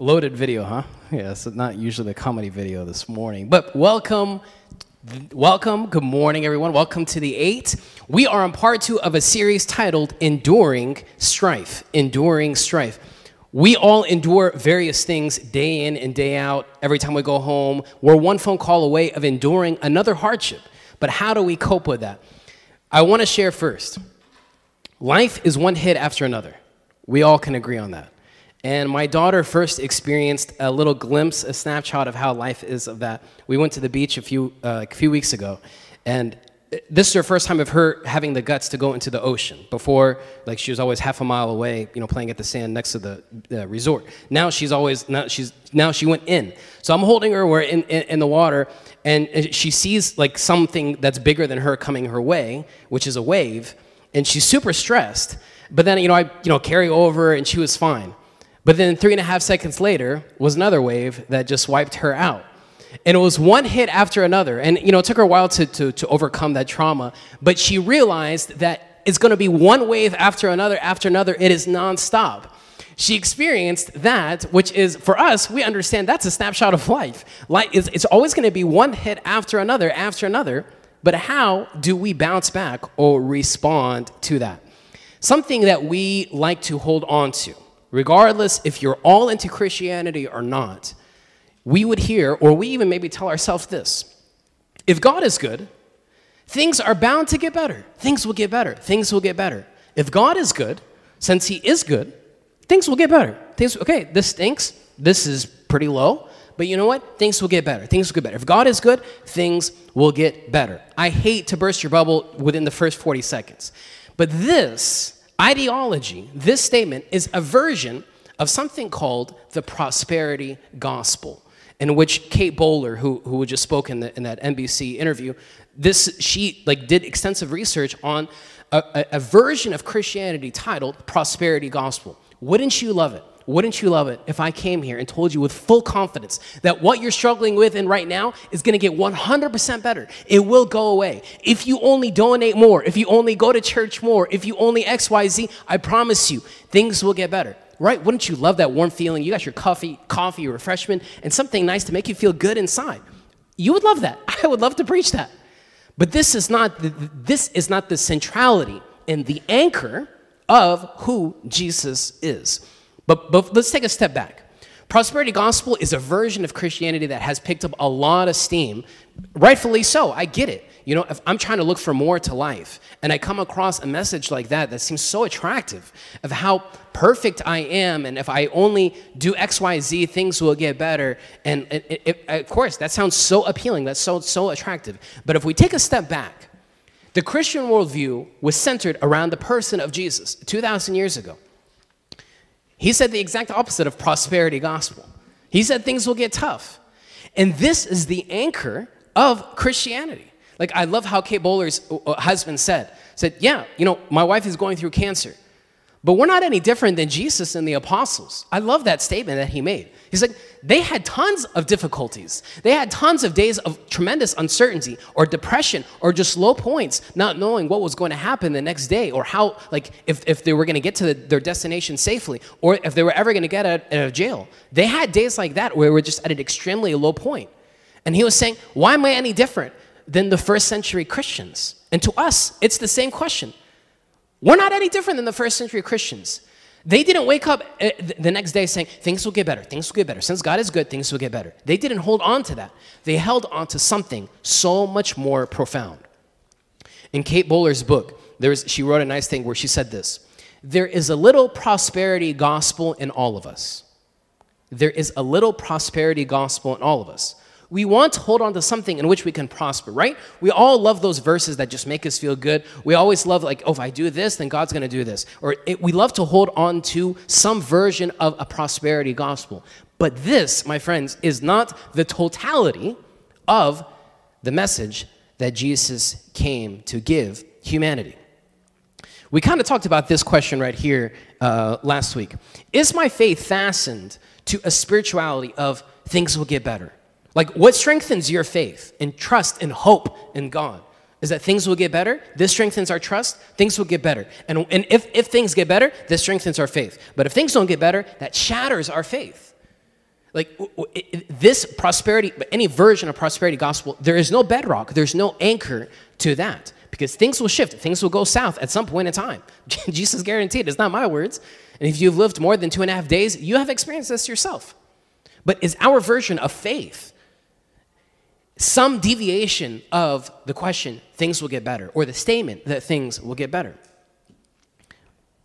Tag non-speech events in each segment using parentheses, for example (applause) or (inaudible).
Loaded video, huh? Yeah, it's not usually the comedy video this morning. But welcome, welcome, good morning, everyone. Welcome to the eight. We are on part two of a series titled Enduring Strife. Enduring Strife. We all endure various things day in and day out. Every time we go home, we're one phone call away of enduring another hardship. But how do we cope with that? I want to share first. Life is one hit after another. We all can agree on that. And my daughter first experienced a little glimpse, a snapshot of how life is of that. We went to the beach a few, uh, a few weeks ago, and this is her first time of her having the guts to go into the ocean. Before, like she was always half a mile away, you know, playing at the sand next to the uh, resort. Now she's always now she's now she went in. So I'm holding her. We're in, in, in the water, and she sees like something that's bigger than her coming her way, which is a wave, and she's super stressed. But then you know I you know carry over, and she was fine. But then three and a half seconds later was another wave that just wiped her out. And it was one hit after another. And, you know, it took her a while to, to, to overcome that trauma. But she realized that it's going to be one wave after another after another. It is nonstop. She experienced that, which is, for us, we understand that's a snapshot of life. Life is, it's always going to be one hit after another after another. But how do we bounce back or respond to that? Something that we like to hold on to regardless if you're all into Christianity or not, we would hear, or we even maybe tell ourselves this if God is good, things are bound to get better. Things will get better. Things will get better. If God is good, since He is good, things will get better. Things, okay, this stinks. This is pretty low. But you know what? Things will get better. Things will get better. If God is good, things will get better. I hate to burst your bubble within the first 40 seconds. But this Ideology, this statement, is a version of something called the prosperity gospel, in which Kate Bowler, who, who just spoke in, the, in that NBC interview, this, she like, did extensive research on a, a, a version of Christianity titled prosperity gospel. Wouldn't you love it? Wouldn't you love it if I came here and told you with full confidence that what you're struggling with and right now is going to get 100% better? It will go away. If you only donate more, if you only go to church more, if you only XYZ, I promise you, things will get better. Right? Wouldn't you love that warm feeling? You got your coffee, coffee, refreshment, and something nice to make you feel good inside. You would love that. (laughs) I would love to preach that. But this is not the, this is not the centrality and the anchor of who Jesus is. But, but let's take a step back. Prosperity gospel is a version of Christianity that has picked up a lot of steam. Rightfully so, I get it. You know, if I'm trying to look for more to life and I come across a message like that that seems so attractive of how perfect I am and if I only do XYZ, things will get better. And it, it, of course, that sounds so appealing, that's so, so attractive. But if we take a step back, the Christian worldview was centered around the person of Jesus 2,000 years ago. He said the exact opposite of prosperity gospel. He said things will get tough. And this is the anchor of Christianity. Like I love how Kate Bowler's uh, husband said, said, yeah, you know, my wife is going through cancer. But we're not any different than Jesus and the apostles. I love that statement that he made. He's like, they had tons of difficulties. They had tons of days of tremendous uncertainty or depression or just low points, not knowing what was going to happen the next day or how, like, if, if they were going to get to the, their destination safely or if they were ever going to get out, out of jail. They had days like that where we were just at an extremely low point. And he was saying, why am I any different than the first century Christians? And to us, it's the same question. We're not any different than the first century Christians. They didn't wake up uh, the next day saying, things will get better, things will get better. Since God is good, things will get better. They didn't hold on to that. They held on to something so much more profound. In Kate Bowler's book, there's, she wrote a nice thing where she said this There is a little prosperity gospel in all of us. There is a little prosperity gospel in all of us we want to hold on to something in which we can prosper, right? We all love those verses that just make us feel good. We always love, like, oh, if I do this, then God's going to do this. Or it, we love to hold on to some version of a prosperity gospel. But this, my friends, is not the totality of the message that Jesus came to give humanity. We kind of talked about this question right here uh, last week. Is my faith fastened to a spirituality of things will get better? Like, what strengthens your faith and trust and hope in God? Is that things will get better? This strengthens our trust. Things will get better. And, and if, if things get better, this strengthens our faith. But if things don't get better, that shatters our faith. Like this prosperity, any version of prosperity gospel, there is no bedrock, there's no anchor to that because things will shift, things will go south at some point in time. (laughs) Jesus guaranteed, it's not my words. And if you've lived more than two and a half days, you have experienced this yourself. But is our version of faith some deviation of the question, things will get better, or the statement that things will get better?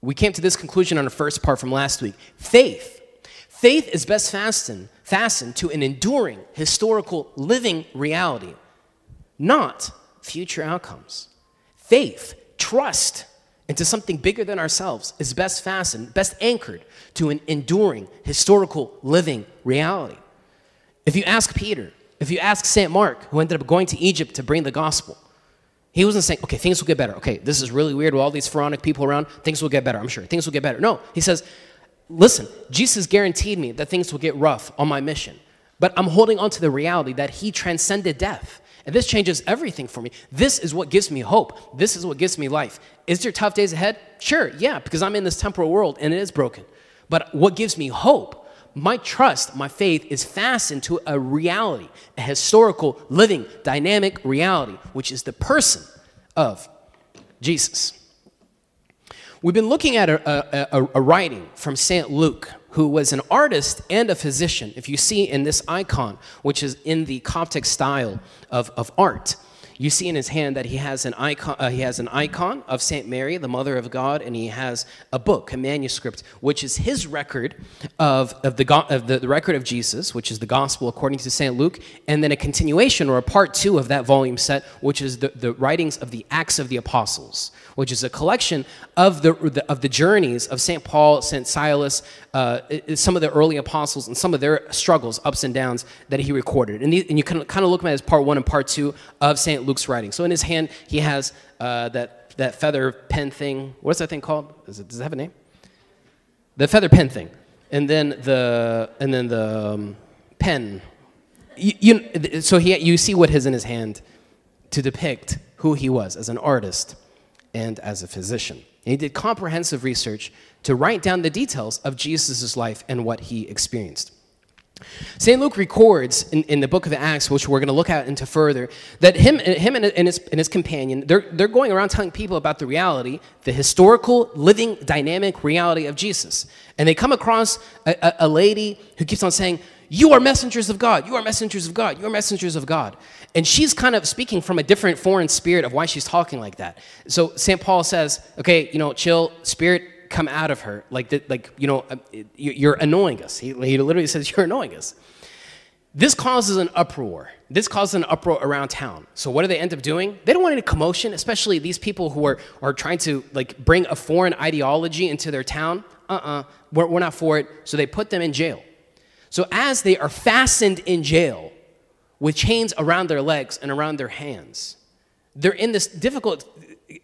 We came to this conclusion on the first part from last week. Faith. Faith is best fastened, fastened to an enduring, historical, living reality, not future outcomes. Faith, trust into something bigger than ourselves is best fastened, best anchored to an enduring, historical, living reality. If you ask Peter, if you ask St. Mark, who ended up going to Egypt to bring the gospel, he wasn't saying, okay, things will get better. Okay, this is really weird with all these pharaonic people around. Things will get better, I'm sure. Things will get better. No, he says, listen, Jesus guaranteed me that things will get rough on my mission. But I'm holding on to the reality that he transcended death. And this changes everything for me. This is what gives me hope. This is what gives me life. Is there tough days ahead? Sure, yeah, because I'm in this temporal world and it is broken. But what gives me hope my trust, my faith is fastened to a reality, a historical, living, dynamic reality, which is the person of Jesus. We've been looking at a, a, a, writing from St. Luke, who was an artist and a physician. If you see in this icon, which is in the Coptic style of, of art, you see in his hand that he has an icon, uh, he has an icon of Saint Mary, the Mother of God, and he has a book, a manuscript, which is his record of, of, the, of the, the record of Jesus, which is the Gospel according to Saint Luke, and then a continuation or a part two of that volume set, which is the, the writings of the Acts of the Apostles which is a collection of the, the of the journeys of St. Paul, St. Silas, uh, some of the early apostles, and some of their struggles, ups and downs that he recorded. And, these, and you can kind of look at it as part one and part two of St. Luke's writing. So in his hand, he has uh, that, that feather pen thing. What's that thing called? It, does it have a name? The feather pen thing. And then the, and then the um, pen. You, you, so he, you see what is in his hand to depict who he was as an artist and as a physician. And he did comprehensive research to write down the details of Jesus' life and what he experienced. St. Luke records in, in, the book of Acts, which we're going to look at into further, that him, him and, his, and his companion, they're, they're going around telling people about the reality, the historical, living, dynamic reality of Jesus. And they come across a, a, a lady who keeps on saying, you are messengers of God. You are messengers of God. You are messengers of God. And she's kind of speaking from a different foreign spirit of why she's talking like that. So St. Paul says, okay, you know, chill, spirit, come out of her. Like, the, like you know, uh, you're annoying us. He, he literally says, (laughs) you're annoying us. This causes an uproar. This causes an uproar around town. So what do they end up doing? They don't want any commotion, especially these people who are, are trying to like bring a foreign ideology into their town. Uh-uh, we're, we're not for it. So they put them in jail. So as they are fastened in jail with chains around their legs and around their hands, they're in this difficult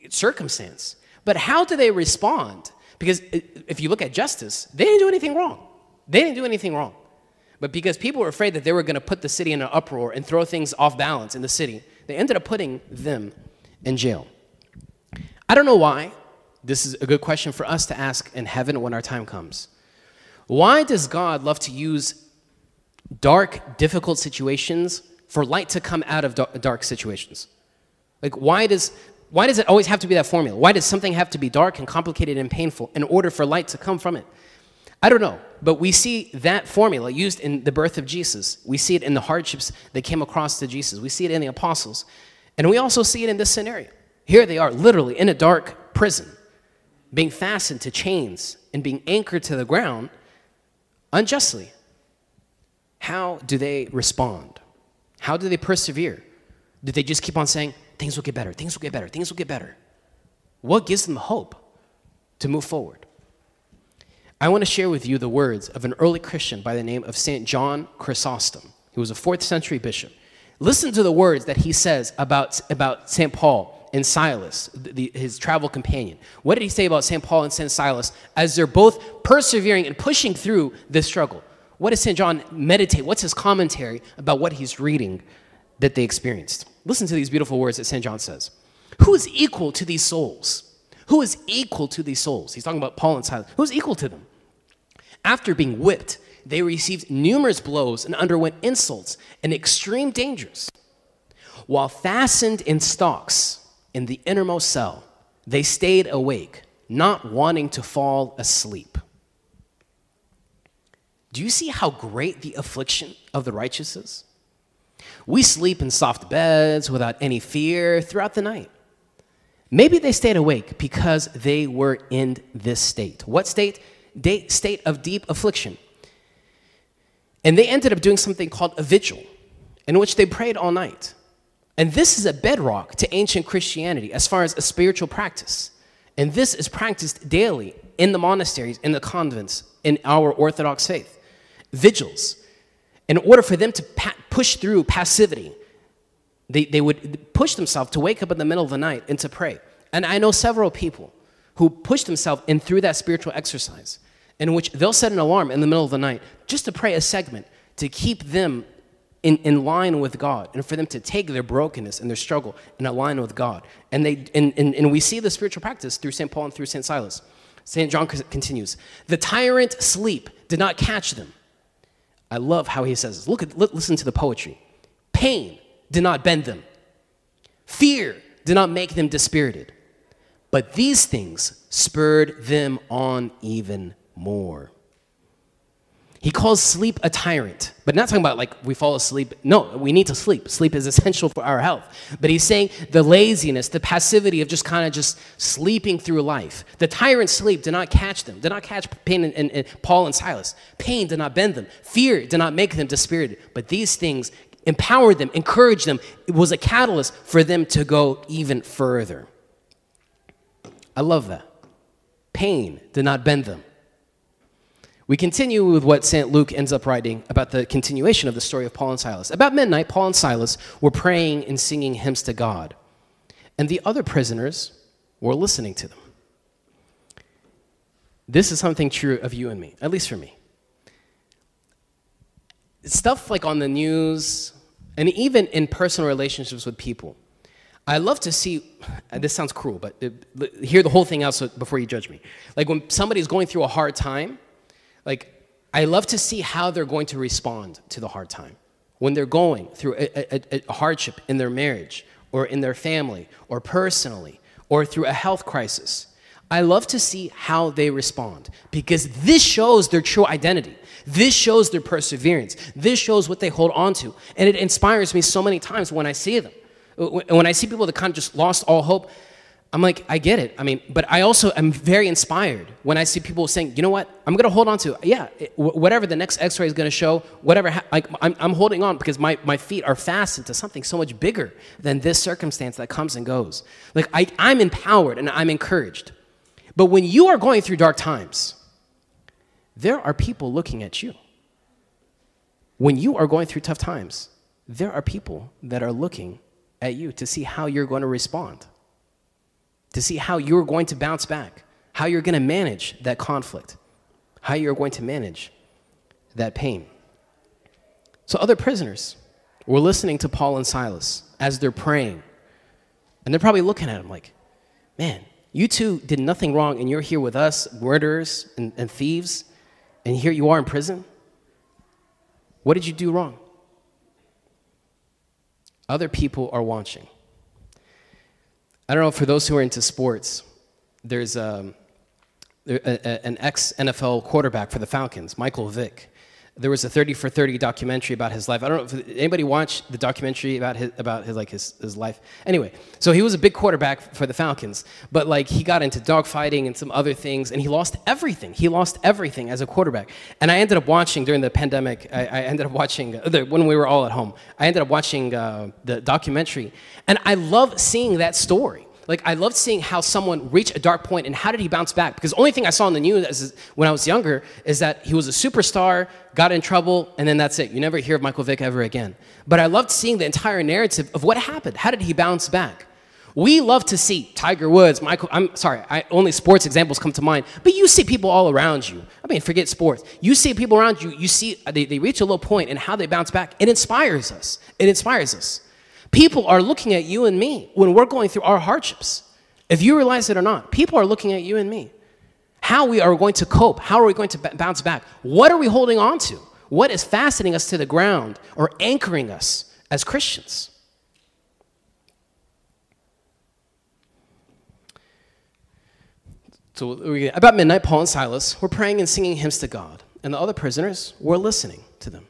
circumstance. But how do they respond? Because if you look at justice, they didn't do anything wrong. They didn't do anything wrong. But because people were afraid that they were going to put the city in an uproar and throw things off balance in the city, they ended up putting them in jail. I don't know why. This is a good question for us to ask in heaven when our time comes. Why does God love to use dark, difficult situations for light to come out of dark situations? Like, why does, why does it always have to be that formula? Why does something have to be dark and complicated and painful in order for light to come from it? I don't know, but we see that formula used in the birth of Jesus. We see it in the hardships that came across to Jesus. We see it in the apostles. And we also see it in this scenario. Here they are, literally in a dark prison, being fastened to chains and being anchored to the ground unjustly. How do they respond? How do they persevere? Do they just keep on saying, things will get better, things will get better, things will get better? What gives them hope to move forward? I want to share with you the words of an early Christian by the name of St. John Chrysostom. who was a fourth century bishop. Listen to the words that he says about, about St. Paul and Silas, the, his travel companion. What did he say about St. Paul and St. Silas as they're both persevering and pushing through this struggle? What does St. John meditate? What's his commentary about what he's reading that they experienced? Listen to these beautiful words that St. John says. Who is equal to these souls? Who is equal to these souls? He's talking about Paul and Silas. Who's equal to them? After being whipped, they received numerous blows and underwent insults and extreme dangers. While fastened in stocks in the innermost cell, they stayed awake, not wanting to fall asleep. Do you see how great the affliction of the righteous is? We sleep in soft beds without any fear throughout the night. Maybe they stayed awake because they were in this state. What state? De- state of deep affliction. And they ended up doing something called a vigil, in which they prayed all night. And this is a bedrock to ancient Christianity as far as a spiritual practice. And this is practiced daily in the monasteries, in the convents, in our Orthodox faith. Vigils. In order for them to push through passivity, they, they would push themselves to wake up in the middle of the night and to pray. And I know several people who push themselves in through that spiritual exercise, in which they'll set an alarm in the middle of the night just to pray a segment to keep them in, in line with God and for them to take their brokenness and their struggle and align with God. And, they, and, and, and we see the spiritual practice through St. Paul and through St. Silas. St. John continues The tyrant sleep did not catch them. I love how he says this. Look at, listen to the poetry. Pain did not bend them, fear did not make them dispirited. But these things spurred them on even more. He calls sleep a tyrant, but not talking about like we fall asleep. No, we need to sleep. Sleep is (laughs) essential for our health. But he's saying the laziness, the passivity of just kind of just sleeping through life. The tyrant sleep did not catch them, did not catch pain and, and, and Paul and Silas. Pain did not bend them. Fear did not make them dispirited. But these things empowered them, encouraged them. It was a catalyst for them to go even further. I love that. Pain did not bend them. We continue with what St. Luke ends up writing about the continuation of the story of Paul and Silas. About midnight, Paul and Silas were praying and singing hymns to God, and the other prisoners were listening to them. This is something true of you and me, at least for me. Stuff like on the news, and even in personal relationships with people. I love to see, this sounds cruel, but hear the whole thing out so, before you judge me. Like when somebody's going through a hard time, like I love to see how they're going to respond to the hard time. When they're going through a, a, a hardship in their marriage or in their family or personally or through a health crisis. I love to see how they respond because this shows their true identity. This shows their perseverance. This shows what they hold on to. And it inspires me so many times when I see them. Uh, when I see people that kind of just lost all hope, I'm like, I get it. I mean, but I also am very inspired when I see people saying, you know what, I'm going to hold on to, yeah, it, whatever the next x ray is going to show, whatever, like, I'm, I'm holding on because my, my feet are fastened to something so much bigger than this circumstance that comes and goes. Like, I, I'm empowered and I'm encouraged. But when you are going through dark times, there are people looking at you. When you are going through tough times, there are people that are looking at you to see how you're going to respond, to see how you're going to bounce back, how you're going to manage that conflict, how you're going to manage that pain. So, other prisoners were listening to Paul and Silas as they're praying, and they're probably looking at him like, man, you two did nothing wrong, and you're here with us, murderers and, and thieves, and here you are in prison? What did you do wrong? Other people are watching. I don't know, for those who are into sports, there's um, a, a, an ex NFL quarterback for the Falcons, Michael Vick there was a 30 for 30 documentary about his life. I don't know if anybody watched the documentary about his about his like his, his life. Anyway, so he was a big quarterback for the Falcons, but like he got into dogfighting and some other things, and he lost everything. He lost everything as a quarterback. And I ended up watching during the pandemic. I, I ended up watching uh, the, when we were all at home. I ended up watching uh, the documentary, and I love seeing that story like I loved seeing how someone reached a dark point and how did he bounce back? Because the only thing I saw in the news when I was younger is that he was a superstar, got in trouble, and then that's it. You never hear of Michael Vick ever again. But I loved seeing the entire narrative of what happened. How did he bounce back? We love to see Tiger Woods, Michael. I'm sorry, I, only sports examples come to mind, but you see people all around you. I mean, forget sports. You see people around you, you see they, they reach a low point and how they bounce back. It inspires us. It inspires us. People are looking at you and me when we're going through our hardships. If you realize it or not, people are looking at you and me. how we are going to cope. How are we going to bounce back? What are we holding on to? What is fastening us to the ground or anchoring us as Christians? So, about midnight, Paul and Silas were praying and singing hymns to God, and the other prisoners were listening to them.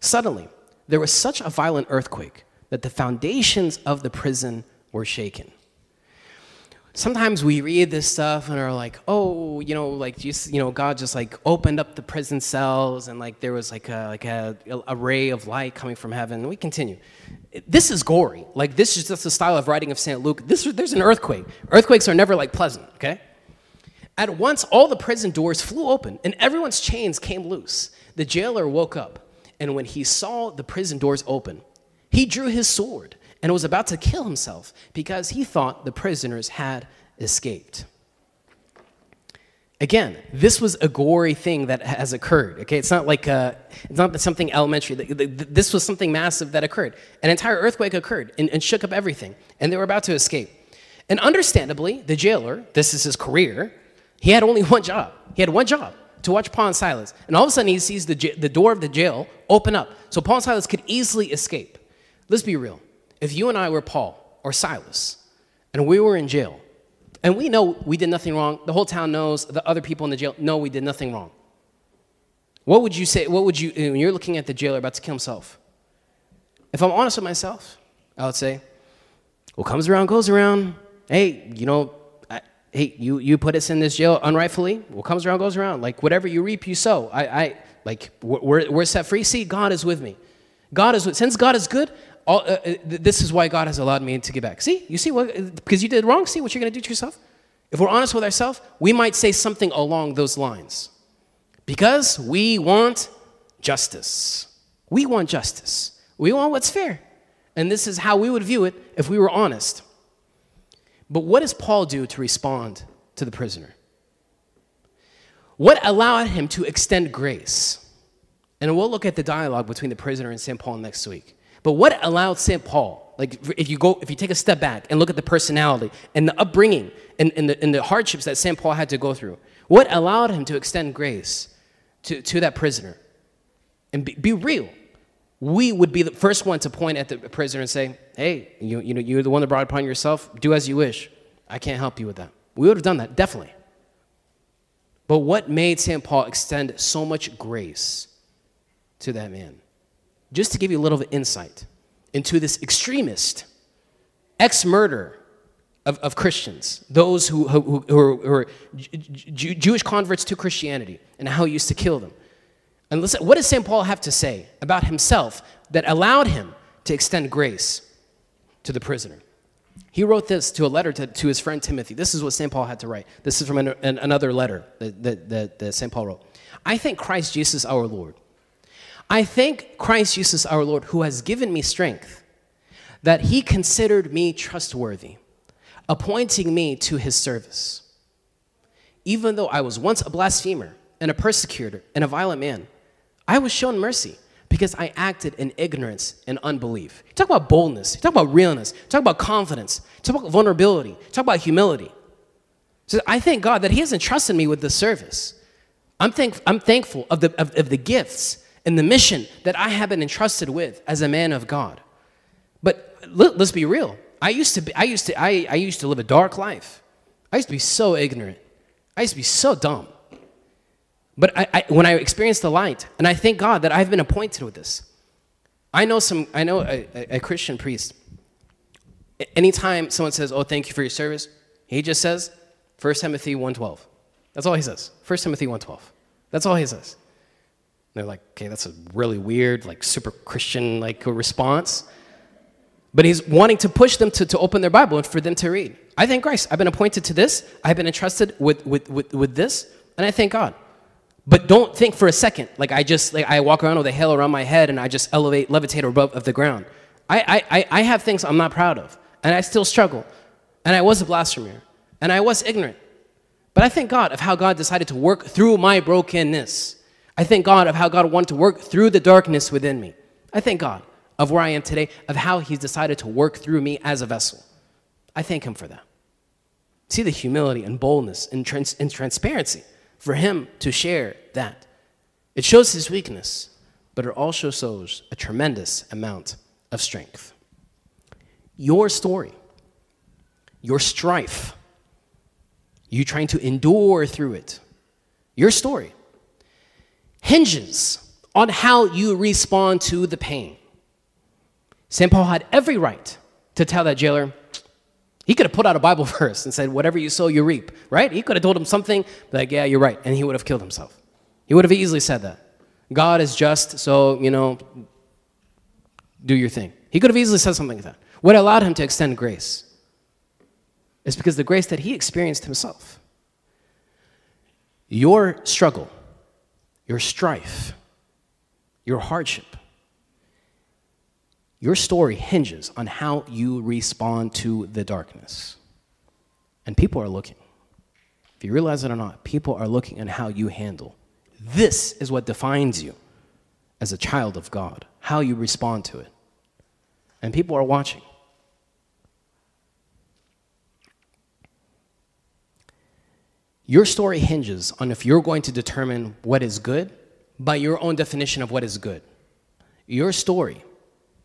Suddenly, there was such a violent earthquake that the foundations of the prison were shaken sometimes we read this stuff and are like, oh, you know, like just you know, God just like opened up the prison cells and like there was like a like a, a ray of light coming from heaven. We continue. This is gory. Like this is just the style of writing of St. Luke. This there's an earthquake. Earthquakes are never like pleasant. Okay. At once, all the prison doors flew open and everyone's chains came loose. The jailer woke up, and when he saw the prison doors open, he drew his sword and was about to kill himself because he thought the prisoners had escaped. Again, this was a gory thing that has occurred. Okay, it's not like uh, it's not something elementary. This was something massive that occurred. An entire earthquake occurred and, and shook up everything, and they were about to escape. And understandably, the jailer, this is his career, he had only (laughs) one job. He had one job to watch Paul and Silas. And all of a sudden, he sees the, the door of the jail open up. So Paul and Silas could easily escape. Let's be real if you and I were Paul or Silas and we were in jail, and we know we did nothing wrong, the whole town knows, the other people in the jail know we did nothing wrong. What would you say? What would you, when you're looking at the jailer about to kill himself? If I'm honest with myself, I would say, what comes around goes around. Hey, you know, I, hey, you, you put us in this jail unrightfully. What comes around goes around. Like whatever you reap, you sow. I, I like we're, we're set free. See, God is with me. God is with, since God is good, all, uh, uh this is why God has allowed me to give back. See, you see what, because you did wrong, see what you're going to do to yourself? If we're honest with ourselves, we might say something along those lines. Because we want justice. We want justice. We want what's fair. And this is how we would view it if we were honest. But what does Paul do to respond to the prisoner? What allowed him to extend grace? And we'll look at the dialogue between the prisoner and St. Paul next week. But what allowed St. Paul, like if you go, if you take a step back and look at the personality and the upbringing and, and, the, and the hardships that St. Paul had to go through, what allowed him to extend grace to, to that prisoner? And be, be real. We would be the first one to point at the prisoner and say, hey, you, you know, you're the one that brought upon yourself. Do as you wish. I can't help you with that. We would have done that, definitely. But what made St. Paul extend so much grace to that man? Just to give you a little insight into this extremist, ex murder of, of Christians, those who, who, who who Jewish converts to Christianity, and how he used to kill them. And listen, what does St. Paul have to say about himself that allowed him to extend grace to the prisoner? He wrote this to a letter to, to his friend Timothy. This is what St. Paul had to write. This is from an, an, another letter that, that, that, that St. Paul wrote. I thank Christ Jesus our Lord I thank Christ Jesus our Lord, who has given me strength, that he considered me trustworthy, appointing me to his service. Even though I was once a blasphemer and a persecutor and a violent man, I was shown mercy because I acted in ignorance and unbelief. talk about boldness, talk about realness, talk about confidence, talk about vulnerability, talk about humility. So I thank God that He has entrusted me with this service. I'm, thank, I'm thankful of the, of, of the gifts and the mission that I have been entrusted with as a man of God. But let's be real. I used to be, I used to, I, I used to live a dark life. I used to be so ignorant. I used to be so dumb. But I, I, when I experienced the light, and I thank God that I've been appointed with this. I know some, I know a, a, a Christian priest. Anytime someone says, "Oh, thank you for your service," he just says, 1 Timothy 1.12. That's all he says. 1 Timothy 1.12. That's all he says. They're like, okay, that's a really weird, like super Christian like response. But he's wanting to push them to, to open their Bible and for them to read. I thank Christ. I've been appointed to this. I've been entrusted with, with, with, with this, and I thank God. But don't think for a second, like I just, like I walk around with a halo around my head and I just elevate, levitate above of the ground. I, I, I have things I'm not proud of, and I still struggle. And I was a blasphemer, and I was ignorant. But I thank God of how God decided to work through my brokenness I thank God of how God wanted to work through the darkness within me. I thank God of where I am today, of how He's decided to work through me as a vessel. I thank Him for that. See the humility and boldness and, trans and transparency for him to share that. It shows his weakness, but it also shows a tremendous amount of strength. Your story, your strife, you trying to endure through it, your story hinges on how you respond to the pain. St. Paul had every right to tell that jailer, he could have put out a Bible (laughs) verse and said, Whatever you sow, you reap, right? He could have told him something like, Yeah, you're right. And he would have killed himself. He would have easily said that. God is just, so, you know, do your thing. He could have easily said something like that. What allowed him to extend grace is because the grace that he experienced himself. Your struggle, your strife, your hardship, your story hinges on how you respond to the darkness. And people are looking. If you realize it or not, people are looking at how you handle. This is what defines you as a child of God, how you respond to it. And people are watching. Your story hinges on if you're going to determine what is good by your own definition of what is good. Your story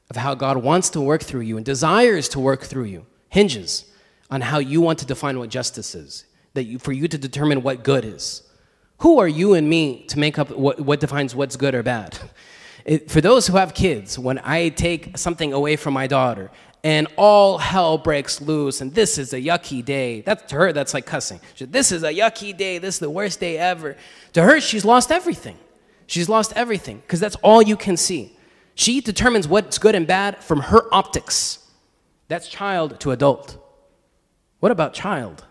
of how God wants to work through you and desires to work through you hinges on how you want to define what justice is, that you, for you to determine what good is. Who are you and me to make up what, what defines what's good or bad? (laughs) It, for those who have kids, when I take something away from my daughter and all hell breaks loose and this is a yucky day, that's to her, that's like cussing. She, this is a yucky day, this is the worst day ever. To her, she's lost everything. She's lost everything because that's all you can see. She determines what's good and bad from her optics. That's child to adult. What about child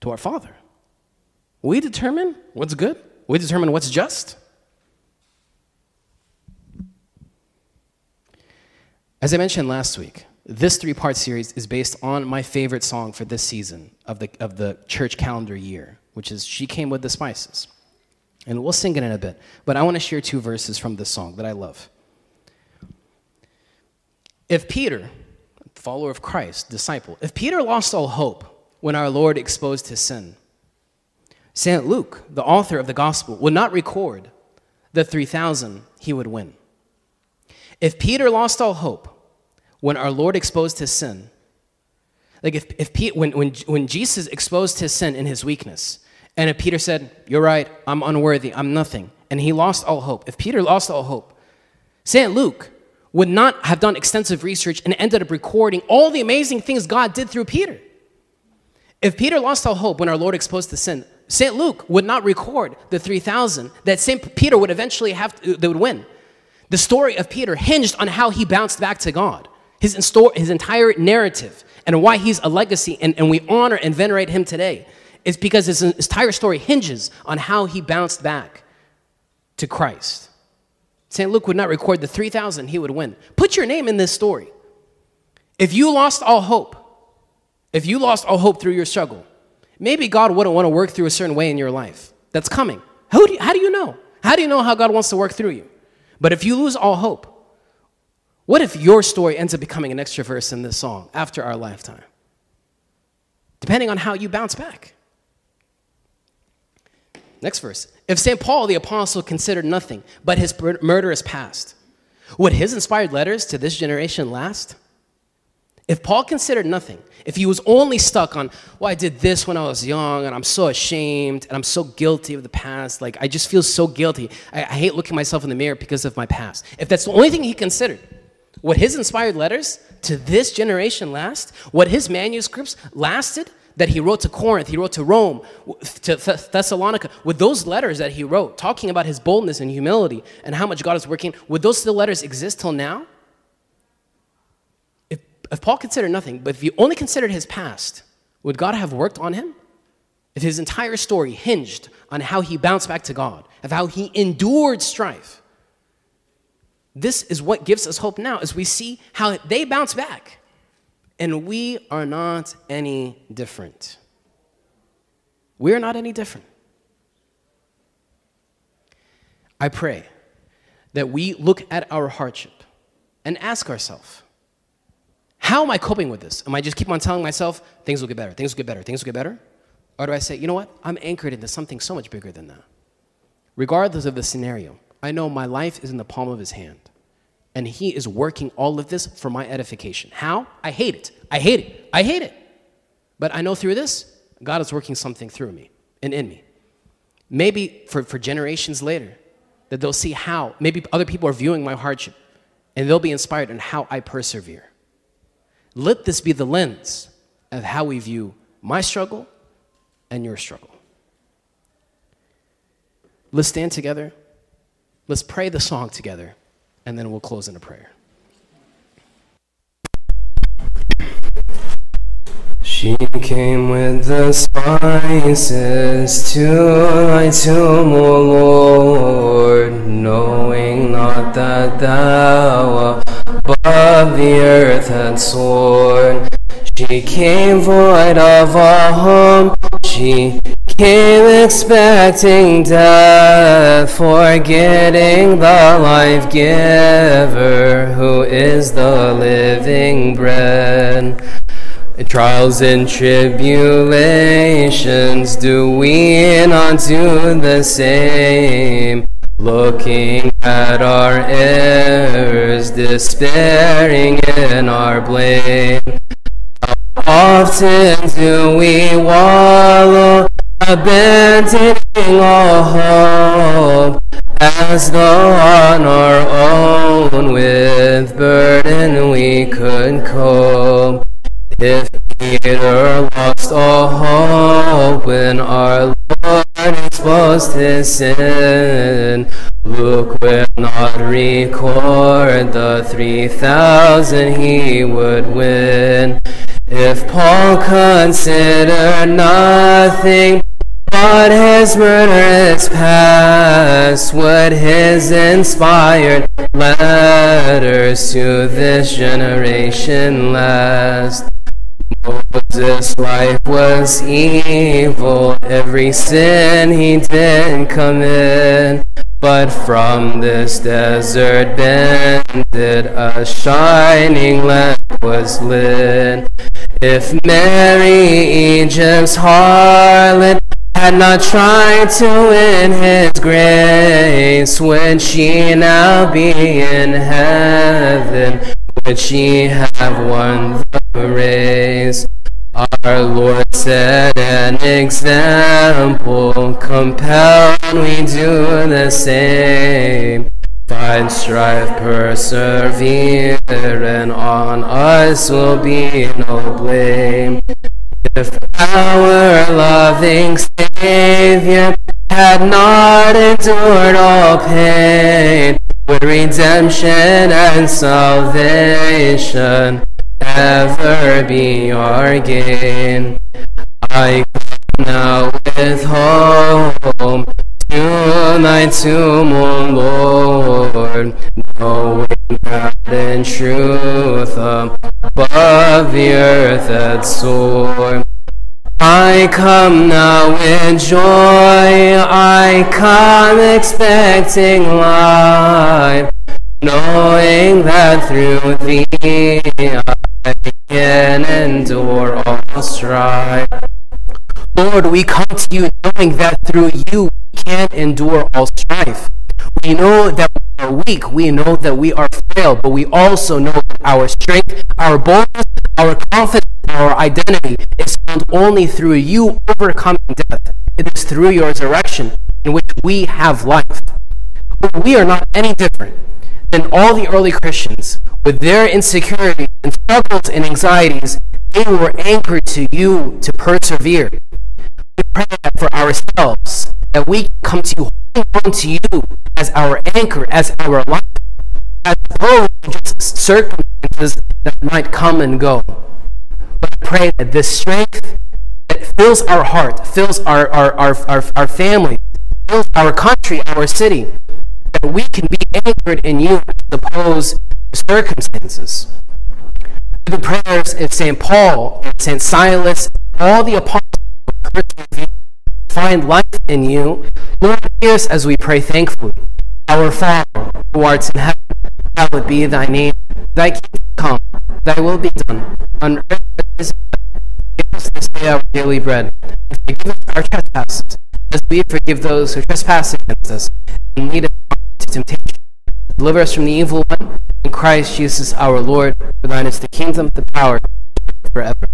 to our Father? We determine what's good, we determine what's just. As I mentioned last week, this three part series is based on my favorite song for this season of the, of the church calendar year, which is She Came with the Spices. And we'll sing it in a bit, but I want to share two verses from this song that I love. If Peter, follower of Christ, disciple, if Peter lost all hope when our Lord exposed his sin, St. Luke, the author of the gospel, would not record the 3,000 he would win. If Peter lost all hope when our Lord exposed his sin, like if, if Pete, when, when, when Jesus exposed his sin in his weakness, and if Peter said, You're right, I'm unworthy, I'm nothing, and he lost all hope, if Peter lost all hope, St. Luke would not have done extensive research and ended up recording all the amazing things God did through Peter. If Peter lost all hope when our Lord exposed the sin, St. Luke would not record the 3,000 that St. Peter would eventually have, to, they would win. The story of Peter hinged on how he bounced back to God, his, his entire narrative, and why he's a legacy, and, and we honor and venerate him today, is because his entire story hinges on how he bounced back to Christ. St. Luke would not record the 3,000 he would win. Put your name in this story. If you lost all hope, if you lost all hope through your struggle, maybe God wouldn't want to work through a certain way in your life. That's coming. How do you, how do you know? How do you know how God wants to work through you? But if you lose all hope, what if your story ends up becoming an extra verse in this song after our lifetime? Depending on how you bounce back. Next verse. If St. Paul the apostle considered nothing but his murderous past, would his inspired letters to this generation last? If Paul considered nothing, if he was only stuck on, well, I did this when I was young and I'm so ashamed and I'm so guilty of the past, like I just feel so guilty. I, I hate looking myself in the mirror because of my past. If that's the only thing he considered, would his inspired letters to this generation last? What his manuscripts lasted? that he wrote to Corinth, he wrote to Rome, to Thessalonica, with those letters that he wrote, talking about his boldness and humility and how much God is working, would those still letters exist till now? If, if Paul considered nothing, but if you only considered his past, would God have worked on him? If his entire story hinged on how he bounced back to God, of how he endured strife, this is what gives us hope now as we see how they bounce back. And we are not any different. We are not any different. I pray that we look at our hardship and ask ourselves, how am I coping with this? Am I just keep on telling myself, things will get better, things will get better, things will get better? Or do I say, you know what? I'm anchored into something so much bigger than that. Regardless of the scenario, I know my life is in the palm of his hand. And he is working all of this for my edification. How? I hate it. I hate it. I hate it. But I know through this, God is working something through me and in me. Maybe for, for generations later, that they'll see how, maybe other people are viewing my hardship and they'll be inspired in how I persevere. Let this be the lens of how we view my struggle and your struggle. Let's stand together. Let's pray the song together, and then we'll close in a prayer. She came with the spices to my tomb, O Lord, knowing not that thou above the earth had sworn. She came void of a home, she came expecting death, forgetting the life giver who is the living bread. Trials and tribulations, do we do the same? Looking at our errors, despairing in our blame. How often do we wallow, abandoning all hope, as though on our own with burden we could cope? If Peter lost all hope when our exposed his sin, Luke will not record the three thousand he would win. If Paul considered nothing but his murderous past, would his inspired letters to this generation last? Moses' life was evil, every sin he did commit. But from this desert bended, a shining lamp was lit. If Mary, Egypt's harlot, had not tried to win his grace, would she now be in heaven? Would she have won the race? Our Lord set an example, compelled we do the same. Find, strife, persevere, and on us will be no blame. If our loving Savior had not endured all pain, with redemption and salvation ever be our gain? I come now with hope to thy tomb, O Lord, knowing that in truth above the earth had soared. I come now with joy, I come expecting life, knowing that through thee can endure all strife. Lord, we come to you knowing that through you we can endure all strife. We know that we are weak, we know that we are frail, but we also know that our strength, our boldness, our confidence, our identity is found only through you overcoming death. It is through your resurrection in which we have life. But we are not any different than all the early Christians with their insecurities and struggles and anxieties. They were anchored to you to persevere. We pray for ourselves that we come to you, holding on to you as our anchor, as our life, as opposed to just circumstances that might come and go. But I pray that this strength that fills our heart, fills our, our, our, our, our family, fills our country, our city, that we can be anchored in you as opposed to circumstances. Through the prayers of St. Paul and St. Silas, all the apostles find life in you. Lord, hear us as we pray thankfully. Our Father, who art in heaven, hallowed be thy name. Thy kingdom come, thy will be done, on earth as it. Give us this day our daily bread and forgive us our trespasses, as we forgive those who trespass against us, and lead us temptation. Deliver us from the evil one, in Christ Jesus our Lord. For thine is the kingdom, the power, forever.